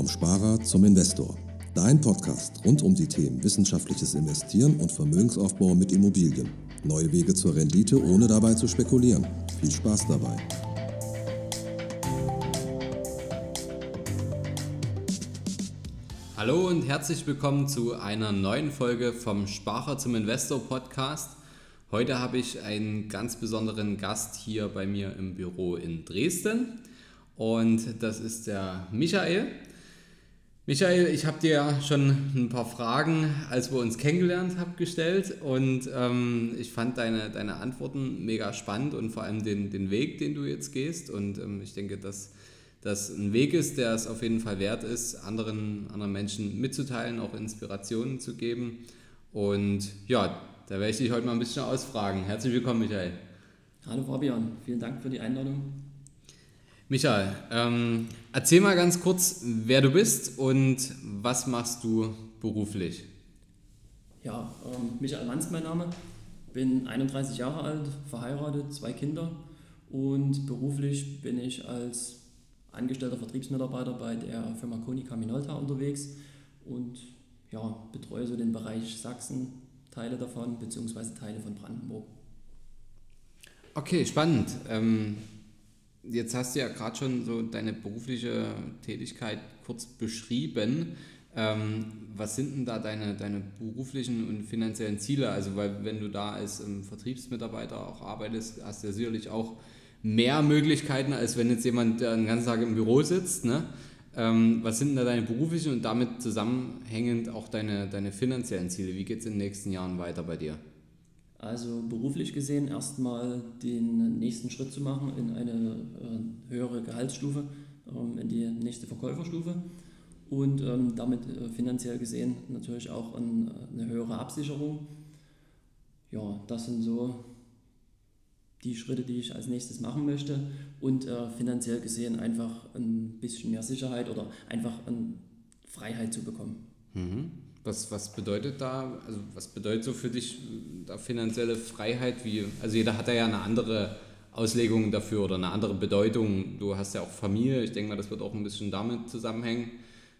Vom Sparer zum Investor. Dein Podcast rund um die Themen wissenschaftliches Investieren und Vermögensaufbau mit Immobilien. Neue Wege zur Rendite, ohne dabei zu spekulieren. Viel Spaß dabei. Hallo und herzlich willkommen zu einer neuen Folge vom Sparer zum Investor Podcast. Heute habe ich einen ganz besonderen Gast hier bei mir im Büro in Dresden und das ist der Michael. Michael, ich habe dir schon ein paar Fragen, als wir uns kennengelernt haben, gestellt und ähm, ich fand deine, deine Antworten mega spannend und vor allem den, den Weg, den du jetzt gehst und ähm, ich denke, dass das ein Weg ist, der es auf jeden Fall wert ist, anderen, anderen Menschen mitzuteilen, auch Inspirationen zu geben und ja, da werde ich dich heute mal ein bisschen ausfragen. Herzlich willkommen, Michael. Hallo Fabian, vielen Dank für die Einladung. Michael, ähm, erzähl mal ganz kurz, wer du bist und was machst du beruflich? Ja, ähm, Michael Manz mein Name, bin 31 Jahre alt, verheiratet, zwei Kinder und beruflich bin ich als angestellter Vertriebsmitarbeiter bei der Firma Konica Minolta unterwegs und ja, betreue so den Bereich Sachsen, Teile davon, beziehungsweise Teile von Brandenburg. Okay, spannend. Ähm, jetzt hast du ja gerade schon so deine berufliche Tätigkeit kurz beschrieben. Ähm, was sind denn da deine, deine beruflichen und finanziellen Ziele? Also, weil wenn du da als ähm, Vertriebsmitarbeiter auch arbeitest, hast du ja sicherlich auch mehr Möglichkeiten, als wenn jetzt jemand den ganzen Tag im Büro sitzt. Ne? Ähm, was sind da deine beruflichen und damit zusammenhängend auch deine, deine finanziellen Ziele? Wie geht es in den nächsten Jahren weiter bei dir? Also beruflich gesehen erstmal den nächsten Schritt zu machen in eine äh, höhere Gehaltsstufe, ähm, in die nächste Verkäuferstufe und ähm, damit äh, finanziell gesehen natürlich auch ein, eine höhere Absicherung. Ja, das sind so die Schritte, die ich als nächstes machen möchte und äh, finanziell gesehen einfach ein bisschen mehr Sicherheit oder einfach eine Freiheit zu bekommen. Mhm. Was, was bedeutet da, also was bedeutet so für dich da finanzielle Freiheit? Wie, also jeder hat da ja eine andere Auslegung dafür oder eine andere Bedeutung. Du hast ja auch Familie, ich denke mal, das wird auch ein bisschen damit zusammenhängen.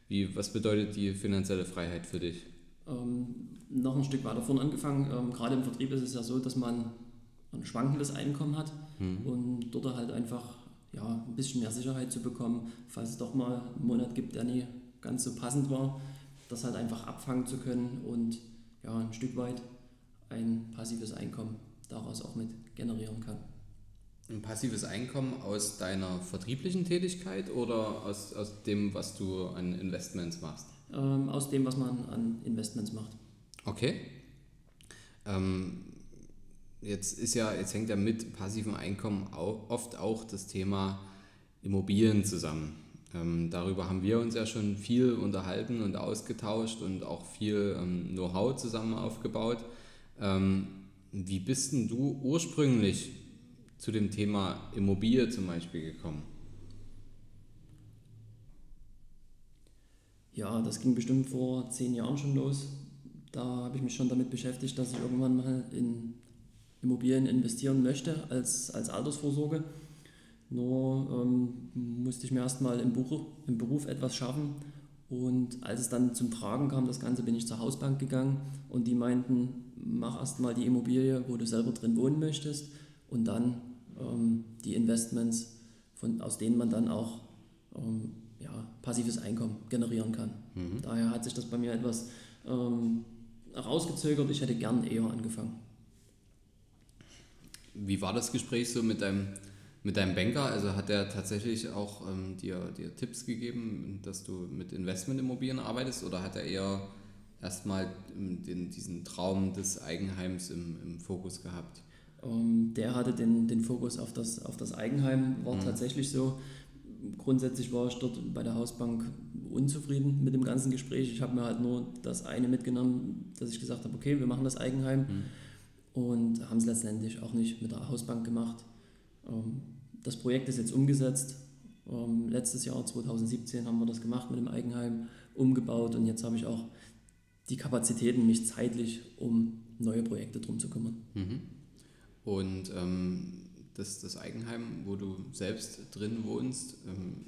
Wie, was bedeutet die finanzielle Freiheit für dich? Ähm, noch ein Stück weiter vorne angefangen. Ähm, gerade im Vertrieb ist es ja so, dass man ein schwankendes Einkommen hat mhm. und dort halt einfach ja, ein bisschen mehr Sicherheit zu bekommen, falls es doch mal einen Monat gibt, der nie ganz so passend war, das halt einfach abfangen zu können und ja, ein Stück weit ein passives Einkommen daraus auch mit generieren kann. Ein passives Einkommen aus deiner vertrieblichen Tätigkeit oder aus, aus dem, was du an Investments machst? Ähm, aus dem, was man an Investments macht. Okay. Ähm, Jetzt ist ja, jetzt hängt ja mit passivem Einkommen auch, oft auch das Thema Immobilien zusammen. Ähm, darüber haben wir uns ja schon viel unterhalten und ausgetauscht und auch viel ähm, Know-how zusammen aufgebaut. Ähm, wie bist denn du ursprünglich zu dem Thema Immobilie zum Beispiel gekommen? Ja, das ging bestimmt vor zehn Jahren schon los. Da habe ich mich schon damit beschäftigt, dass ich irgendwann mal in Immobilien investieren möchte als, als Altersvorsorge. Nur ähm, musste ich mir erstmal im, Buch, im Beruf etwas schaffen. Und als es dann zum Tragen kam, das Ganze, bin ich zur Hausbank gegangen und die meinten, mach erstmal die Immobilie, wo du selber drin wohnen möchtest und dann ähm, die Investments, von, aus denen man dann auch ähm, ja, passives Einkommen generieren kann. Mhm. Daher hat sich das bei mir etwas ähm, rausgezögert. Ich hätte gern eher angefangen. Wie war das Gespräch so mit deinem, mit deinem Banker? Also hat er tatsächlich auch ähm, dir, dir Tipps gegeben, dass du mit Investmentimmobilien arbeitest oder hat er eher erstmal den, diesen Traum des Eigenheims im, im Fokus gehabt? Um, ähm, der hatte den, den Fokus auf das, auf das Eigenheim, war mhm. tatsächlich so. Grundsätzlich war ich dort bei der Hausbank unzufrieden mit dem ganzen Gespräch. Ich habe mir halt nur das eine mitgenommen, dass ich gesagt habe, okay, wir machen das Eigenheim. Mhm und haben es letztendlich auch nicht mit der Hausbank gemacht. Ähm, das Projekt ist jetzt umgesetzt. Ähm, letztes Jahr, 2017, haben wir das gemacht mit dem Eigenheim, umgebaut und jetzt habe ich auch die Kapazitäten, mich zeitlich um neue Projekte drum zu kümmern. Mhm. Und ähm, das, das Eigenheim, wo du selbst drin wohnst, ähm,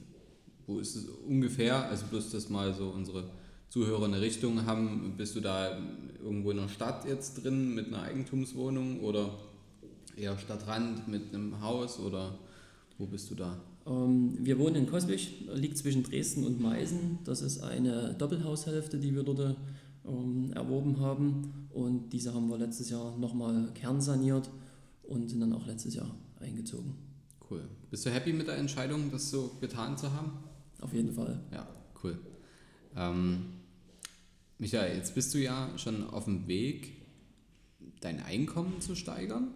wo ist es ungefähr? Also bloß, dass mal so unsere Zuhörer eine Richtung haben. Bist du da irgendwo in der Stadt jetzt drin mit einer Eigentumswohnung oder eher Stadtrand mit einem Haus oder wo bist du da? Ähm, wir wohnen in Coswig, liegt zwischen Dresden und Meißen. Das ist eine Doppelhaushälfte, die wir dort ähm, erworben haben. Und diese haben wir letztes Jahr nochmal kernsaniert und sind dann auch letztes Jahr eingezogen. Cool. Bist du happy mit der Entscheidung, das so getan zu haben? Auf jeden Fall. Ja, cool. Ähm, Michael, jetzt bist du ja schon auf dem Weg, dein Einkommen zu steigern,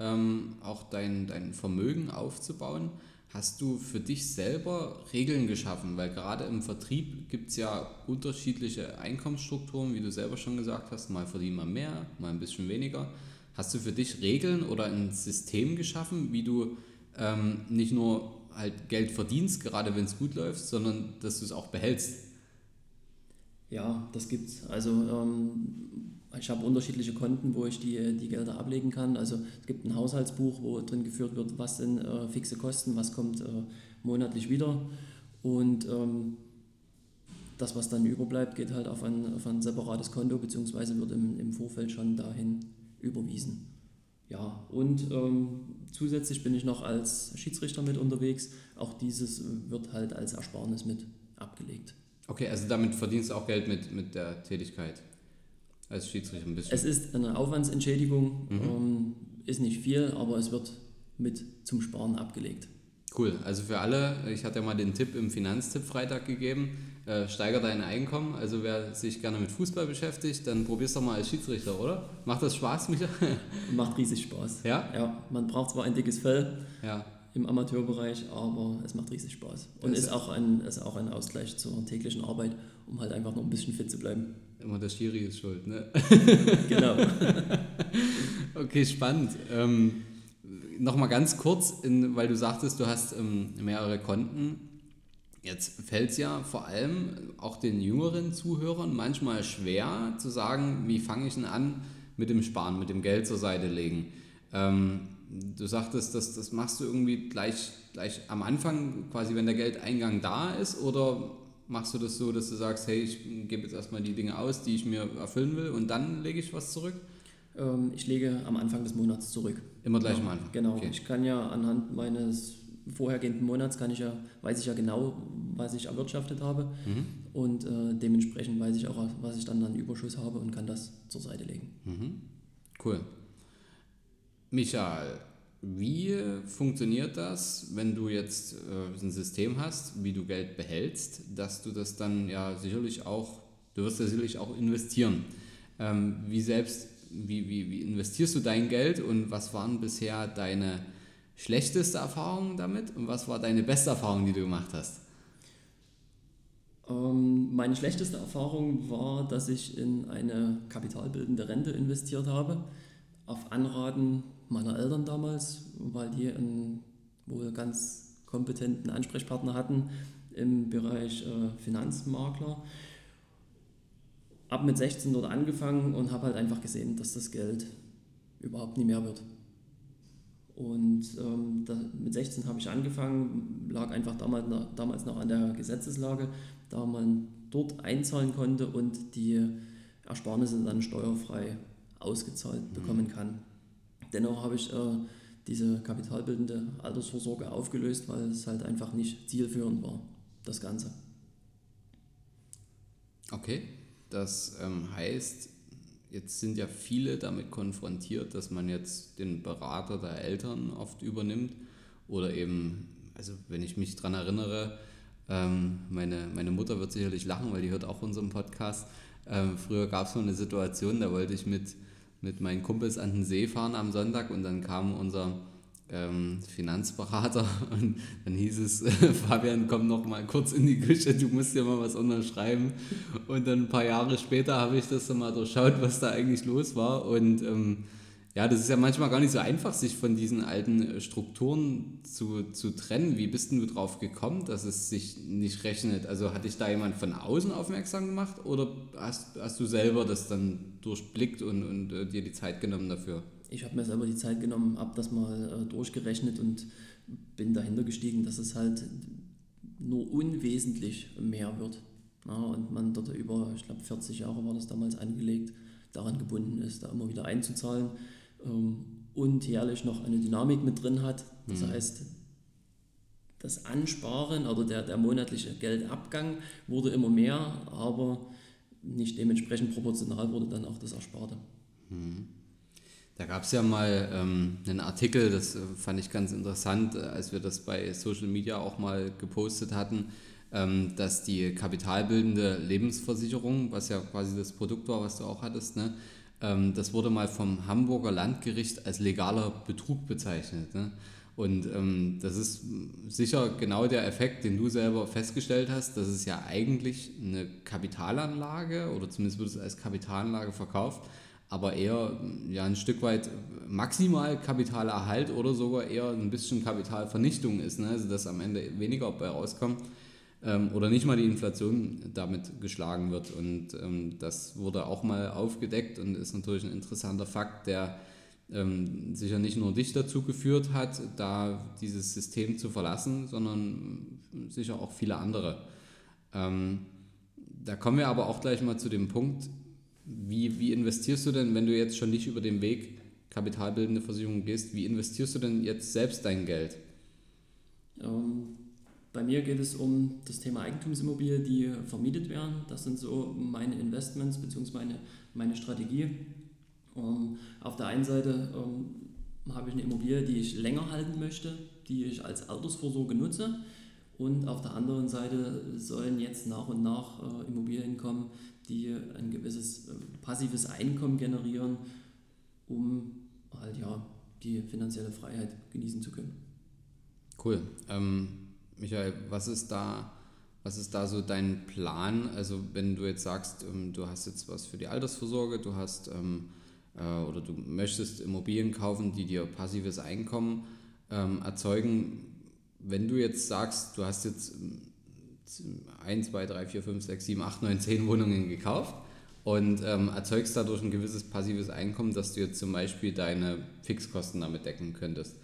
ähm, auch dein, dein Vermögen aufzubauen. Hast du für dich selber Regeln geschaffen? Weil gerade im Vertrieb gibt es ja unterschiedliche Einkommensstrukturen, wie du selber schon gesagt hast. Mal verdient man mehr, mal ein bisschen weniger. Hast du für dich Regeln oder ein System geschaffen, wie du ähm, nicht nur halt Geld verdienst, gerade wenn es gut läuft, sondern dass du es auch behältst? Ja, das gibt's. Also ähm, ich habe unterschiedliche Konten, wo ich die, die Gelder ablegen kann. Also es gibt ein Haushaltsbuch, wo drin geführt wird, was sind äh, fixe Kosten, was kommt äh, monatlich wieder. Und ähm, das, was dann überbleibt, geht halt auf ein, auf ein separates Konto, beziehungsweise wird im, im Vorfeld schon dahin überwiesen. Ja, und ähm, zusätzlich bin ich noch als Schiedsrichter mit unterwegs. Auch dieses wird halt als Ersparnis mit abgelegt. Okay, also damit verdienst du auch Geld mit, mit der Tätigkeit als Schiedsrichter ein bisschen. Es ist eine Aufwandsentschädigung, mhm. ähm, ist nicht viel, aber es wird mit zum Sparen abgelegt. Cool, also für alle, ich hatte ja mal den Tipp im Finanztipp Freitag gegeben, äh, steiger dein Einkommen. Also wer sich gerne mit Fußball beschäftigt, dann probier's doch mal als Schiedsrichter, oder? Macht das Spaß, Micha? Macht riesig Spaß. Ja? Ja, man braucht zwar ein dickes Fell. Ja im Amateurbereich, aber es macht riesig Spaß. Und ist auch, ein, ist auch ein Ausgleich zur täglichen Arbeit, um halt einfach noch ein bisschen fit zu bleiben. Immer der Schiri ist schuld, ne? genau. okay, spannend. Ähm, Nochmal ganz kurz, in, weil du sagtest, du hast ähm, mehrere Konten. Jetzt fällt es ja vor allem auch den jüngeren Zuhörern manchmal schwer zu sagen, wie fange ich denn an mit dem Sparen, mit dem Geld zur Seite legen. Ähm, du sagtest, das, das machst du irgendwie gleich, gleich am Anfang, quasi wenn der Geldeingang da ist, oder machst du das so, dass du sagst, hey, ich gebe jetzt erstmal die Dinge aus, die ich mir erfüllen will und dann lege ich was zurück? Ähm, ich lege am Anfang des Monats zurück. Immer gleich am Anfang? Genau. Okay. Ich kann ja anhand meines vorhergehenden Monats kann ich ja, weiß ich ja genau, was ich erwirtschaftet habe mhm. und äh, dementsprechend weiß ich auch, was ich dann an Überschuss habe und kann das zur Seite legen. Mhm. Cool. Michael, wie funktioniert das, wenn du jetzt äh, ein System hast, wie du Geld behältst, dass du das dann ja sicherlich auch, du wirst ja sicherlich auch investieren. Ähm, wie selbst, wie, wie, wie investierst du dein Geld und was waren bisher deine schlechteste Erfahrungen damit und was war deine beste Erfahrung, die du gemacht hast? Ähm, meine schlechteste Erfahrung war, dass ich in eine kapitalbildende Rente investiert habe, auf Anraten meiner Eltern damals, weil die einen wohl ganz kompetenten Ansprechpartner hatten im Bereich äh, Finanzmakler. Hab mit 16 dort angefangen und habe halt einfach gesehen, dass das Geld überhaupt nie mehr wird. Und ähm, da, mit 16 habe ich angefangen, lag einfach damals, damals noch an der Gesetzeslage, da man dort einzahlen konnte und die Ersparnisse dann steuerfrei ausgezahlt bekommen mhm. kann. Dennoch habe ich äh, diese kapitalbildende Altersvorsorge aufgelöst, weil es halt einfach nicht zielführend war, das Ganze. Okay, das ähm, heißt, jetzt sind ja viele damit konfrontiert, dass man jetzt den Berater der Eltern oft übernimmt oder eben, also wenn ich mich daran erinnere, ähm, meine, meine Mutter wird sicherlich lachen, weil die hört auch unseren Podcast. Ähm, früher gab es mal eine Situation, da wollte ich mit mit meinen Kumpels an den See fahren am Sonntag und dann kam unser ähm, Finanzberater und dann hieß es, Fabian, komm noch mal kurz in die Küche, du musst dir mal was unterschreiben. Und dann ein paar Jahre später habe ich das dann mal durchschaut, was da eigentlich los war und ähm, ja, das ist ja manchmal gar nicht so einfach, sich von diesen alten äh, Strukturen zu, zu trennen. Wie bist du drauf gekommen, dass es sich nicht rechnet? Also hat dich da jemand von außen aufmerksam gemacht oder hast, hast du selber das dann durchblickt und, und äh, dir die Zeit genommen dafür? Ich habe mir selber die Zeit genommen, habe das mal äh, durchgerechnet und bin dahinter gestiegen, dass es halt nur unwesentlich mehr wird. Ja, und man dort über, ich glaube, 40 Jahre war das damals angelegt, daran gebunden ist, da immer wieder einzuzahlen und jährlich noch eine Dynamik mit drin hat. Das mhm. heißt, das Ansparen oder der, der monatliche Geldabgang wurde immer mehr, aber nicht dementsprechend proportional wurde dann auch das Ersparte. Mhm. Da gab es ja mal ähm, einen Artikel, das äh, fand ich ganz interessant, äh, als wir das bei Social Media auch mal gepostet hatten, ähm, dass die kapitalbildende Lebensversicherung, was ja quasi das Produkt war, was du auch hattest, ne, ähm, das wurde mal vom Hamburger Landgericht als legaler Betrug bezeichnet. Ne? Und ähm, das ist sicher genau der Effekt, den du selber festgestellt hast. Das ist ja eigentlich eine Kapitalanlage oder zumindest wird es als Kapitalanlage verkauft aber eher ja, ein Stück weit maximal Kapitalerhalt oder sogar eher ein bisschen Kapitalvernichtung ist. Ne? Also dass am Ende weniger bei rauskommt ähm, oder nicht mal die Inflation damit geschlagen wird. Und ähm, das wurde auch mal aufgedeckt und ist natürlich ein interessanter Fakt, der ähm, sicher nicht nur dich dazu geführt hat, da dieses System zu verlassen, sondern sicher auch viele andere. Ähm, da kommen wir aber auch gleich mal zu dem Punkt, wie, wie investierst du denn, wenn du jetzt schon nicht über den Weg kapitalbildende Versicherung gehst, wie investierst du denn jetzt selbst dein Geld? Ähm, bei mir geht es um das Thema Eigentumsimmobilie, die vermietet werden. Das sind so meine Investments bzw. Meine, meine Strategie. Ähm, auf der einen Seite ähm, habe ich eine Immobilie, die ich länger halten möchte, die ich als Altersvorsorge nutze. Und auf der anderen Seite sollen jetzt nach und nach äh, Immobilien kommen, die ein gewisses äh, passives Einkommen generieren, um halt ja die finanzielle Freiheit genießen zu können. Cool. Ähm, Michael, was ist da, was ist da so dein Plan? Also wenn du jetzt sagst, ähm, du hast jetzt was für die Altersvorsorge, du hast ähm, äh, oder du möchtest Immobilien kaufen, die dir passives Einkommen ähm, erzeugen. Wenn du jetzt sagst, du hast jetzt ähm, 1, 2, 3, 4, 5, 6, 7, 8, 9, 10 Wohnungen gekauft und ähm, erzeugst dadurch ein gewisses passives Einkommen, dass du jetzt zum Beispiel deine Fixkosten damit decken könntest.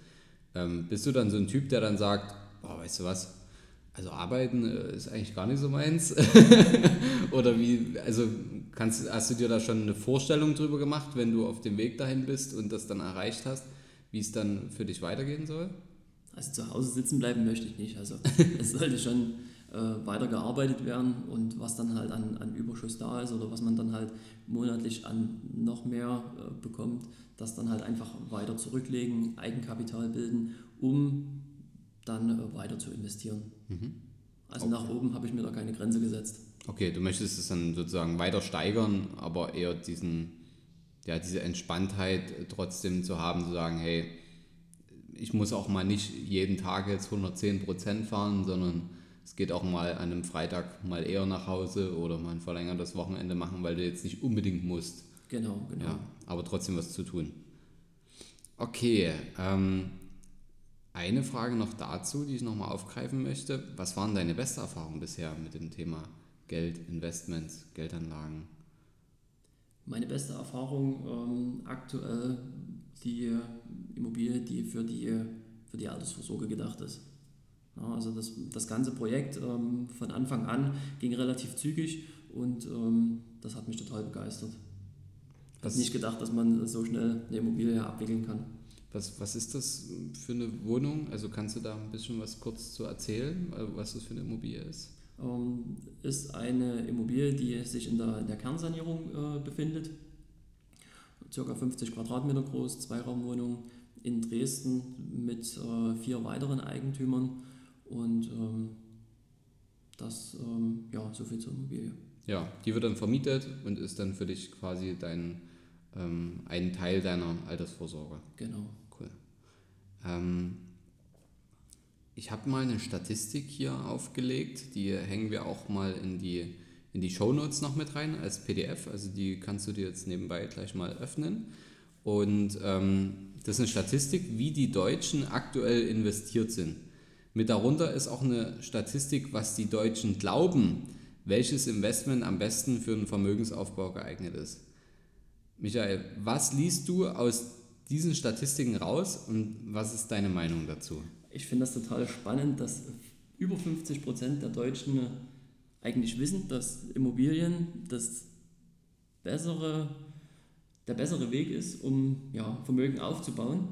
Ähm, bist du dann so ein Typ, der dann sagt, boah, weißt du was, also arbeiten äh, ist eigentlich gar nicht so meins? Oder wie, also kannst, hast du dir da schon eine Vorstellung drüber gemacht, wenn du auf dem Weg dahin bist und das dann erreicht hast, wie es dann für dich weitergehen soll? Also zu Hause sitzen bleiben möchte ich nicht. Also es sollte schon äh, weitergearbeitet werden und was dann halt an, an Überschuss da ist oder was man dann halt monatlich an noch mehr äh, bekommt, das dann halt einfach weiter zurücklegen, Eigenkapital bilden, um dann äh, weiter zu investieren. Mhm. Also okay. nach oben habe ich mir da keine Grenze gesetzt. Okay, du möchtest es dann sozusagen weiter steigern, aber eher diesen, ja, diese Entspanntheit trotzdem zu haben, zu sagen, hey, ich muss auch mal nicht jeden Tag jetzt 110% fahren, sondern es geht auch mal an einem Freitag mal eher nach Hause oder mal ein verlängertes Wochenende machen, weil du jetzt nicht unbedingt musst. Genau, genau. Ja, aber trotzdem was zu tun. Okay, ähm, eine Frage noch dazu, die ich nochmal aufgreifen möchte. Was waren deine beste Erfahrungen bisher mit dem Thema Geld, Investments, Geldanlagen? Meine beste Erfahrung ähm, aktuell die Immobilie, die für die, für die Altersvorsorge gedacht ist. Ja, also das, das ganze Projekt ähm, von Anfang an ging relativ zügig und ähm, das hat mich total begeistert. Ich habe nicht gedacht, dass man so schnell eine Immobilie abwickeln kann. Was, was ist das für eine Wohnung? Also kannst du da ein bisschen was kurz zu erzählen, was das für eine Immobilie ist? Ähm, ist eine Immobilie, die sich in der, in der Kernsanierung äh, befindet. Circa 50 Quadratmeter groß, Zweiraumwohnung in Dresden mit äh, vier weiteren Eigentümern und ähm, das, ähm, ja, so viel zur Immobilie. Ja, die wird dann vermietet und ist dann für dich quasi dein, ähm, ein Teil deiner Altersvorsorge. Genau. Ähm, ich habe mal eine Statistik hier aufgelegt, die hängen wir auch mal in die, in die Shownotes noch mit rein als PDF. Also die kannst du dir jetzt nebenbei gleich mal öffnen. Und ähm, das ist eine Statistik, wie die Deutschen aktuell investiert sind. Mit darunter ist auch eine Statistik, was die Deutschen glauben, welches Investment am besten für einen Vermögensaufbau geeignet ist. Michael, was liest du aus diesen Statistiken raus und was ist deine Meinung dazu? Ich finde das total spannend, dass über 50 Prozent der Deutschen eigentlich wissen, dass Immobilien das bessere, der bessere Weg ist, um ja, Vermögen aufzubauen,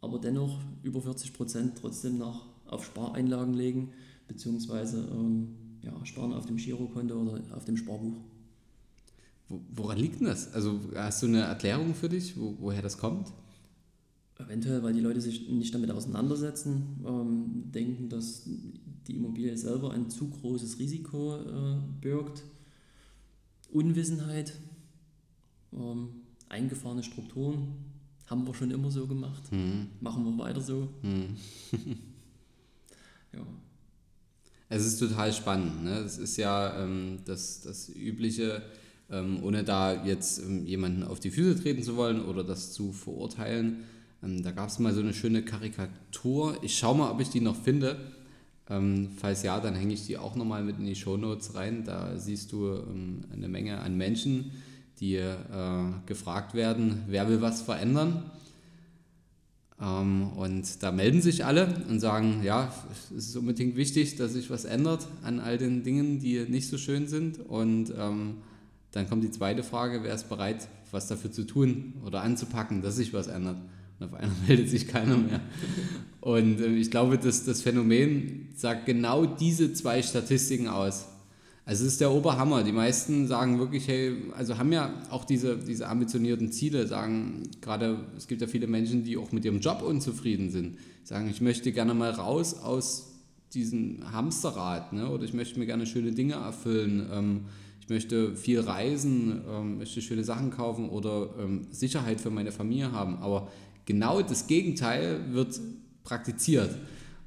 aber dennoch über 40 Prozent trotzdem noch auf Spareinlagen legen, beziehungsweise ähm, ja, sparen auf dem Girokonto oder auf dem Sparbuch. Woran liegt denn das? Also hast du eine Erklärung für dich, wo, woher das kommt? Eventuell, weil die Leute sich nicht damit auseinandersetzen, ähm, denken, dass die Immobilie selber ein zu großes Risiko äh, birgt. Unwissenheit, ähm, eingefahrene Strukturen, haben wir schon immer so gemacht, mhm. machen wir weiter so. Mhm. ja. Es ist total spannend. Ne? Es ist ja ähm, das, das übliche, ähm, ohne da jetzt ähm, jemanden auf die Füße treten zu wollen oder das zu verurteilen. Ähm, da gab es mal so eine schöne Karikatur. Ich schaue mal, ob ich die noch finde. Ähm, falls ja, dann hänge ich die auch nochmal mit in die Shownotes rein. Da siehst du ähm, eine Menge an Menschen, die äh, gefragt werden, wer will was verändern. und da melden sich alle und sagen, ja, es ist unbedingt wichtig, dass sich was ändert an all den Dingen, die nicht so schön sind. Und ähm, dann kommt die zweite Frage, wer ist bereit, was dafür zu tun oder anzupacken, dass sich was ändert. Und auf einmal meldet sich keiner mehr. Und äh, ich glaube, dass das Phänomen sagt genau diese zwei Statistiken aus. Also es ist der Oberhammer. Die meisten sagen wirklich, hey, also haben ja auch diese, diese ambitionierten Ziele, sagen gerade, es gibt ja viele Menschen, die auch mit ihrem Job unzufrieden sind, sagen, ich möchte gerne mal raus aus diesem Hamsterrad ne? oder ich möchte mir gerne schöne Dinge erfüllen. Ähm, möchte viel reisen, ähm, möchte schöne Sachen kaufen oder ähm, Sicherheit für meine Familie haben. Aber genau das Gegenteil wird praktiziert.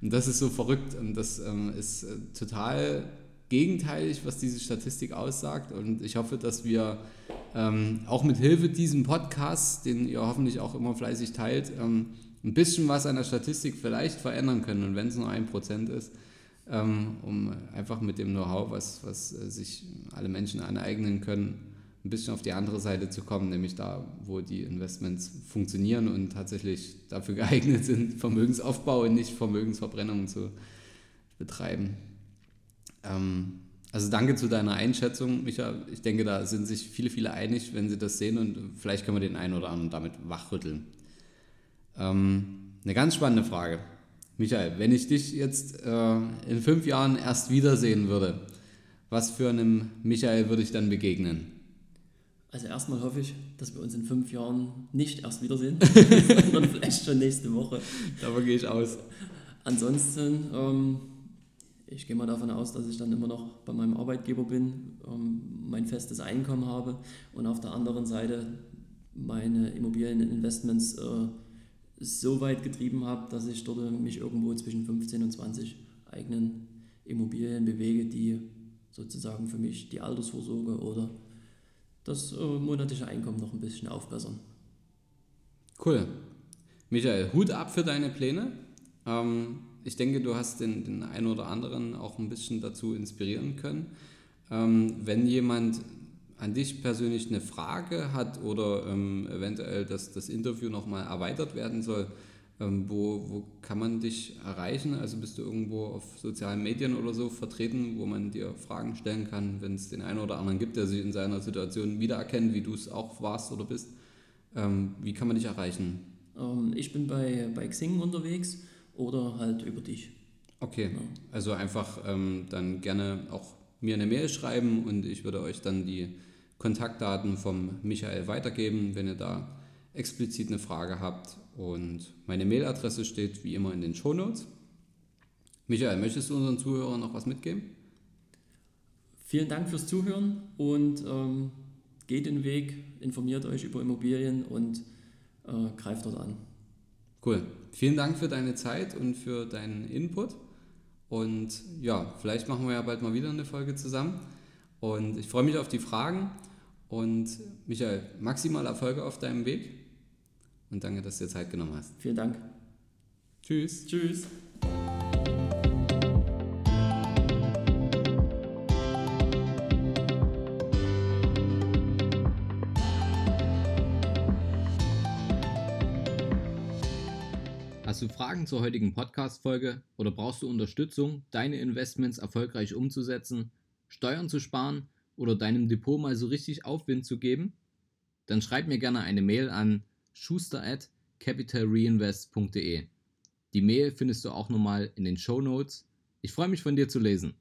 Und das ist so verrückt und das ähm, ist äh, total gegenteilig, was diese Statistik aussagt. Und ich hoffe, dass wir ähm, auch mit Hilfe diesem Podcast, den ihr hoffentlich auch immer fleißig teilt, ähm, ein bisschen was an der Statistik vielleicht verändern können. Und wenn es nur ein Prozent ist, um einfach mit dem Know-how, was, was äh, sich alle Menschen aneignen können, ein bisschen auf die andere Seite zu kommen, nämlich da, wo die Investments funktionieren und tatsächlich dafür geeignet sind, Vermögensaufbau und nicht Vermögensverbrennung zu betreiben. Ähm, also danke zu deiner Einschätzung, Micha. Ich denke, da sind sich viele, viele einig, wenn sie das sehen und vielleicht können wir den einen oder anderen damit wachrütteln. Ähm, eine ganz spannende Frage. Michael, wenn ich dich jetzt äh, in fünf Jahren erst wiedersehen würde, was für einem Michael würde ich dann begegnen? Also erstmal hoffe ich, dass wir uns in fünf Jahren nicht erst wiedersehen, sondern vielleicht schon nächste Woche. Davon gehe ich aus. Ansonsten, ähm, ich gehe mal davon aus, dass ich dann immer noch bei meinem Arbeitgeber bin, ähm, mein festes Einkommen habe und auf der anderen Seite meine Immobilieninvestments äh, so weit getrieben habe, dass ich dort mich irgendwo zwischen 15 und 20 eigenen Immobilien bewege, die sozusagen für mich die Altersvorsorge oder das äh, monatliche Einkommen noch ein bisschen aufbessern. Cool. Michael, Hut ab für deine Pläne. Ähm, ich denke, du hast den, den einen oder anderen auch ein bisschen dazu inspirieren können. Ähm, wenn jemand an dich persönlich eine Frage hat oder ähm, eventuell dass das Interview nochmal erweitert werden soll, ähm, wo, wo kann man dich erreichen? Also bist du irgendwo auf sozialen Medien oder so vertreten, wo man dir Fragen stellen kann, wenn es den einen oder anderen gibt, der sich in seiner Situation wiedererkennt, wie du es auch warst oder bist? Ähm, wie kann man dich erreichen? Ähm, ich bin bei, bei Xing unterwegs oder halt über dich. Okay, ja. also einfach ähm, dann gerne auch mir eine Mail schreiben und ich würde euch dann die Kontaktdaten vom Michael weitergeben, wenn ihr da explizit eine Frage habt. Und meine Mailadresse steht wie immer in den Shownotes. Michael, möchtest du unseren Zuhörern noch was mitgeben? Vielen Dank fürs Zuhören und ähm, geht den Weg, informiert euch über Immobilien und äh, greift dort an. Cool. Vielen Dank für deine Zeit und für deinen Input. Und ja, vielleicht machen wir ja bald mal wieder eine Folge zusammen. Und ich freue mich auf die Fragen. Und Michael, maximal Erfolge auf deinem Weg und danke, dass du dir Zeit genommen hast. Vielen Dank. Tschüss. Tschüss. Du Fragen zur heutigen Podcast-Folge oder brauchst du Unterstützung, deine Investments erfolgreich umzusetzen, Steuern zu sparen oder deinem Depot mal so richtig Aufwind zu geben? Dann schreib mir gerne eine Mail an schuster at capitalreinvest.de. Die Mail findest du auch nochmal in den Show Notes. Ich freue mich von dir zu lesen.